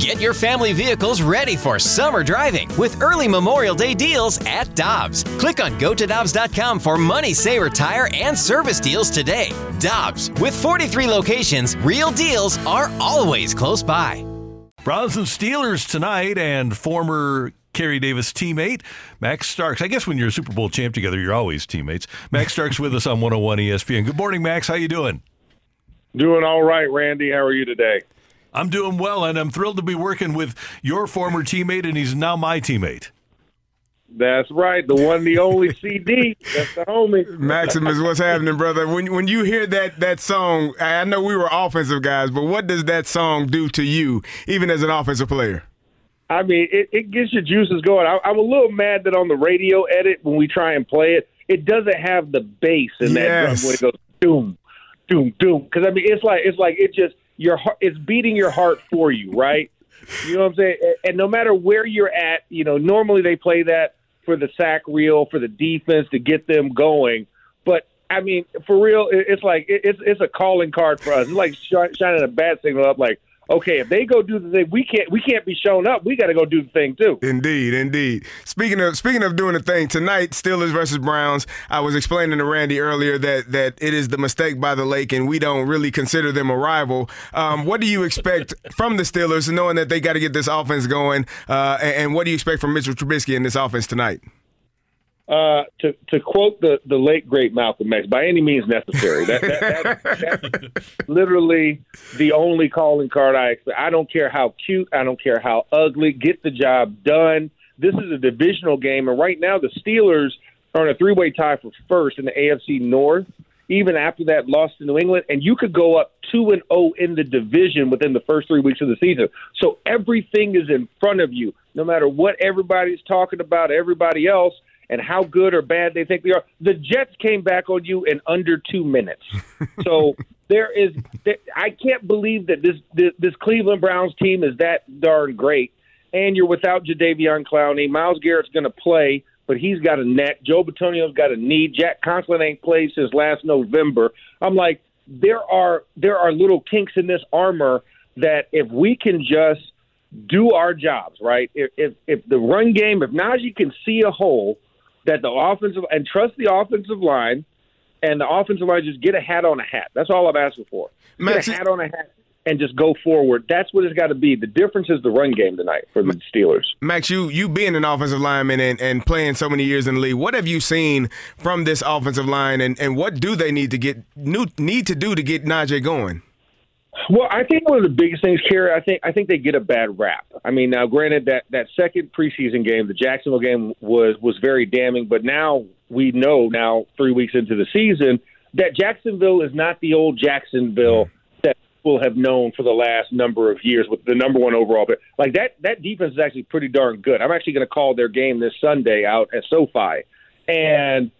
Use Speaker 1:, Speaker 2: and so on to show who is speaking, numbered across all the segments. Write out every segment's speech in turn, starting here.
Speaker 1: Get your family vehicles ready for summer driving with early Memorial Day deals at Dobbs. Click on gotodobbs.com for money saver tire and service deals today. Dobbs, with 43 locations, real deals are always close by.
Speaker 2: Browns and Steelers tonight, and former Carey Davis teammate Max Starks. I guess when you're a Super Bowl champ together, you're always teammates. Max Starks with us on 101 ESPN. Good morning, Max. How you doing?
Speaker 3: Doing all right, Randy. How are you today?
Speaker 2: I'm doing well, and I'm thrilled to be working with your former teammate, and he's now my teammate.
Speaker 3: That's right, the one, the only CD. That's the homie.
Speaker 4: Maximus, what's happening, brother? When when you hear that that song, I know we were offensive guys, but what does that song do to you, even as an offensive player?
Speaker 3: I mean, it, it gets your juices going. I, I'm a little mad that on the radio edit when we try and play it, it doesn't have the bass in that
Speaker 4: Yes.
Speaker 3: drum when it goes doom, doom, doom. Because I mean, it's like it's like it just your heart, it's beating your heart for you, right? You know what I'm saying? And- no matter where you're at, you know, normally they play that for the sack reel for the defense to get them going. But I mean, for real, it's like it's it's a calling card for us. It's like shining a bat signal up. Like, okay, if they go do the thing, we can't we can't be shown up. We got to go do the thing too.
Speaker 4: Indeed, indeed. Speaking of speaking of doing the thing tonight, Steelers versus Browns. I was explaining to Randy earlier that that it is the mistake by the lake, and we don't really consider them a rival. Um, what do you expect from the Steelers, knowing that they got to get this offense going? Uh, and, and what do you expect from Mitchell Trubisky in this offense tonight?
Speaker 3: Uh, to to quote the the late great Malcolm X, by any means necessary. That, that, that that's literally the only calling card I expect. I don't care how cute, I don't care how ugly. Get the job done. This is a divisional game, and right now the Steelers are in a three way tie for first in the AFC North. Even after that loss to New England, and you could go up two and zero in the division within the first three weeks of the season. So everything is in front of you, no matter what everybody's talking about. Everybody else and how good or bad they think they are. The Jets came back on you in under two minutes. so there is, I can't believe that this, this this Cleveland Browns team is that darn great. And you're without Jadeveon Clowney. Myles Garrett's going to play, but he's got a neck. Joe Bitonio's got a knee. Jack Conklin ain't played since last November. I'm like, there are there are little kinks in this armor that if we can just do our jobs right, if if, if the run game, if Najee can see a hole that the offensive and trust the offensive line, and the offensive line just get a hat on a hat. That's all I'm asking for. Get a hat on a hat and just go forward. That's what it's got to be. The difference is the run game tonight for the Steelers.
Speaker 4: Max, you you being an offensive lineman and, and playing so many years in the league, what have you seen from this offensive line, and, and what do they need to get new, need to do to get Najee going?
Speaker 3: Well, I think one of the biggest things, Carey, I think I think they get a bad rap. I mean, now granted that that second preseason game, the Jacksonville game was was very damning, but now we know now 3 weeks into the season that Jacksonville is not the old Jacksonville that people have known for the last number of years with the number 1 overall pick. Like that that defense is actually pretty darn good. I'm actually going to call their game this Sunday out at SoFi. And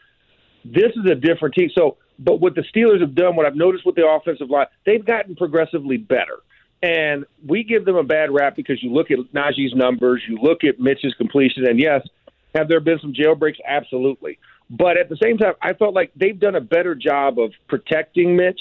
Speaker 3: this is a different team. So, but what the Steelers have done, what I've noticed with the offensive line, they've gotten progressively better. And we give them a bad rap because you look at Najee's numbers, you look at Mitch's completion, and yes, have there been some jailbreaks? Absolutely. But at the same time, I felt like they've done a better job of protecting Mitch,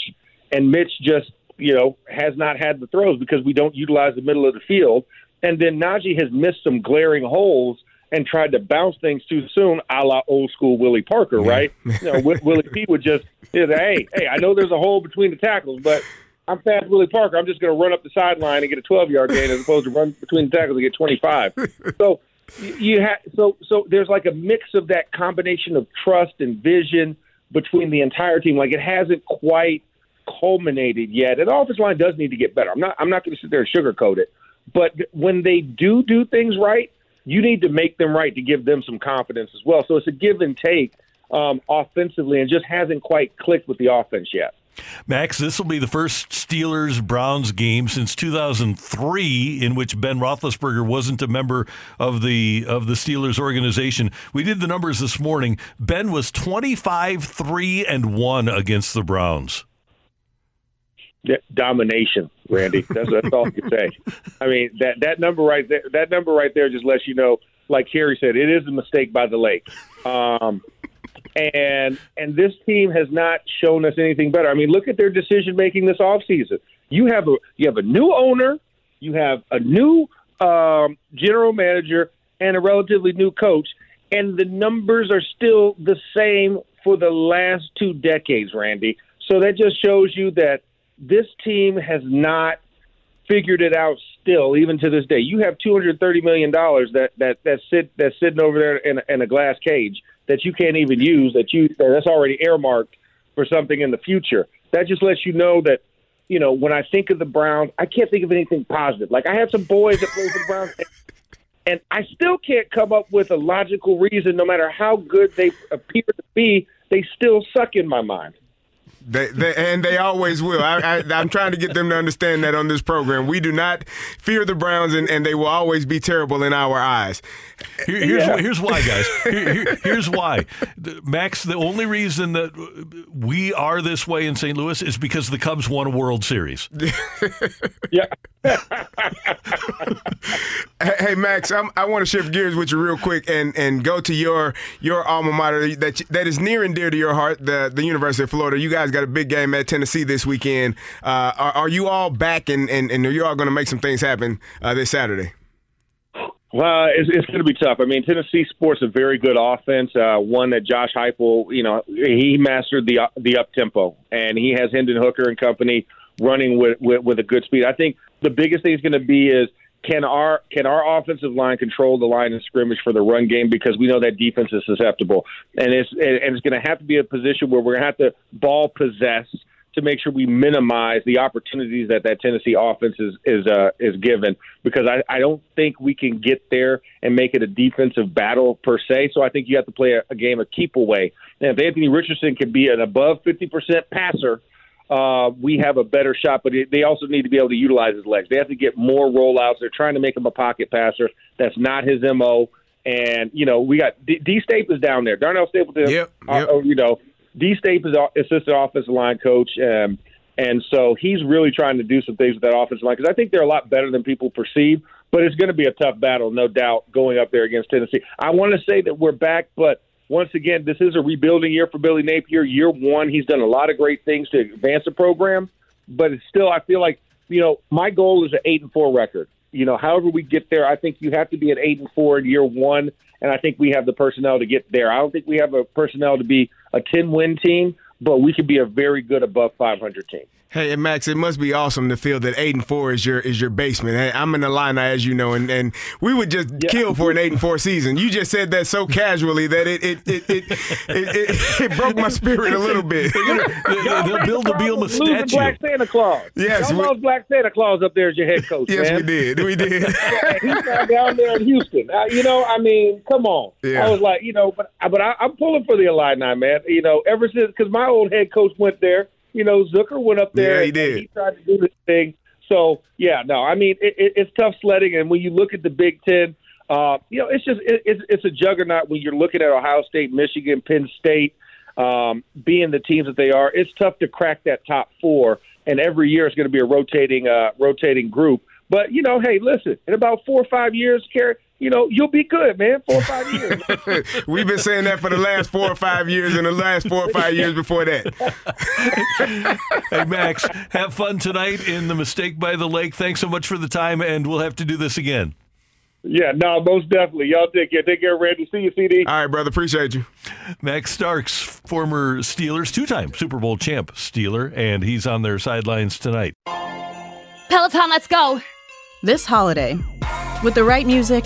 Speaker 3: and Mitch just, you know, has not had the throws because we don't utilize the middle of the field. And then Najee has missed some glaring holes and tried to bounce things too soon, a la old school Willie Parker, right? you know, Willie P would just, you know, hey, hey, I know there's a hole between the tackles, but I'm fast Willie Parker. I'm just going to run up the sideline and get a 12 yard gain as opposed to run between the tackles and get 25. so you- you have so so there's like a mix of that combination of trust and vision between the entire team. Like it hasn't quite culminated yet. And the offensive line does need to get better. I'm not I'm not going to sit there and sugarcoat it. But when they do do things right, you need to make them right to give them some confidence as well. So it's a give and take um, offensively, and just hasn't quite clicked with the offense yet.
Speaker 2: Max, this will be the first Steelers Browns game since 2003 in which Ben Roethlisberger wasn't a member of the of the Steelers organization. We did the numbers this morning. Ben was 25 3 and 1 against the Browns.
Speaker 3: Domination, Randy. That's, that's all I can say. I mean that that number right there. That number right there just lets you know, like Harry said, it is a mistake by the lake. Um, and and this team has not shown us anything better. I mean, look at their decision making this offseason. You have a you have a new owner, You have a new um, general manager and a relatively new coach, and the numbers are still the same for the last two decades, Randy. So that just shows you that this team has not figured it out still, even to this day. You have two hundred thirty million dollars that that that sit that's sitting over there in, in a glass cage that you can't even use. That you that's already earmarked for something in the future. That just lets you know that you know when I think of the Browns, I can't think of anything positive. Like I had some boys that played for the Browns. And I still can't come up with a logical reason, no matter how good they appear to be, they still suck in my mind.
Speaker 4: They, they, and they always will. I, I, am trying to get them to understand that on this program. We do not fear the Browns, and, and they will always be terrible in our eyes.
Speaker 2: Here, here's, yeah. here's why, guys. Here, here's why. Max, the only reason that we are this way in St. Louis is because the Cubs won a World Series.
Speaker 3: yeah.
Speaker 4: hey, Max, I'm, i want to shift gears with you real quick and, and go to your your alma mater that that is near and dear to your heart, the the University of Florida. You guys got a big game at Tennessee this weekend. Uh, are, are, you all back and, and, and are you all going to make some things happen uh, this Saturday?
Speaker 3: Well, it's, it's going to be tough. I mean, Tennessee sports a very good offense. Uh, one that Josh Heupel, you know, he mastered the the up tempo, and he has Hendon Hooker and company running with, with with a good speed. I think the biggest thing is going to be is can our can our offensive line control the line of scrimmage for the run game because we know that defense is susceptible, and it's and it's going to have to be a position where we're going to have to ball possess to make sure we minimize the opportunities that that Tennessee offense is is uh, is given because I, I don't think we can get there and make it a defensive battle per se. So I think you have to play a, a game of keep away. And if Anthony Richardson can be an above fifty percent passer, uh, we have a better shot. But they also need to be able to utilize his legs. They have to get more rollouts. They're trying to make him a pocket passer. That's not his mo. And you know we got D, D Staples down there. Darnell Stapleton.
Speaker 4: Yep. Yep.
Speaker 3: Uh, you know D Stape is assistant offensive line coach, um, and so he's really trying to do some things with that offensive line because I think they're a lot better than people perceive. But it's going to be a tough battle, no doubt, going up there against Tennessee. I want to say that we're back, but once again, this is a rebuilding year for Billy Napier. Year one, he's done a lot of great things to advance the program, but it's still, I feel like, you know, my goal is an eight and four record. You know, however we get there, I think you have to be at eight and four in year one, and I think we have the personnel to get there. I don't think we have a personnel to be a ten win team, but we could be a very good above five hundred team.
Speaker 4: Hey, Max, it must be awesome to feel that eight and four is your is your basement. Hey, I'm in the line, as you know, and, and we would just yeah. kill for an eight and four season. You just said that so casually that it it it it, it, it, it broke my spirit a little bit.
Speaker 2: They'll build a Bielema statue.
Speaker 3: Black Santa Claus.
Speaker 4: Yes,
Speaker 3: y'all we, Black Santa Claus up there as your head coach.
Speaker 4: Yes,
Speaker 3: man.
Speaker 4: we did. We did.
Speaker 3: he's down there in Houston. Uh, you know, I mean, come on.
Speaker 4: Yeah.
Speaker 3: I was like, you know, but but I, I'm pulling for the Illini, man. You know, ever since because my old head coach went there you know, Zucker went up there.
Speaker 4: Yeah, he did.
Speaker 3: he tried to do this thing. So yeah, no, I mean it, it, it's tough sledding, and when you look at the Big Ten, uh, you know, it's just it, it's it's a juggernaut when you're looking at Ohio State, Michigan, Penn State, um, being the teams that they are. It's tough to crack that top four, and every year it's going to be a rotating uh, rotating group. But you know, hey, listen, in about four or five years, Carey, you know, you'll be good, man. Four or five years.
Speaker 4: We've been saying that for the last four or five years, and the last four or five years before that.
Speaker 2: hey, Max, have fun tonight in the Mistake by the Lake. Thanks so much for the time, and we'll have to do this again.
Speaker 3: Yeah, no, most definitely. Y'all take care. Take care, Randy. See you, CD.
Speaker 4: All right, brother. Appreciate you.
Speaker 2: Max Starks, former Steelers, two-time Super Bowl champ Steeler, and he's on their sidelines tonight.
Speaker 5: Peloton, let's go.
Speaker 6: This holiday, with the right music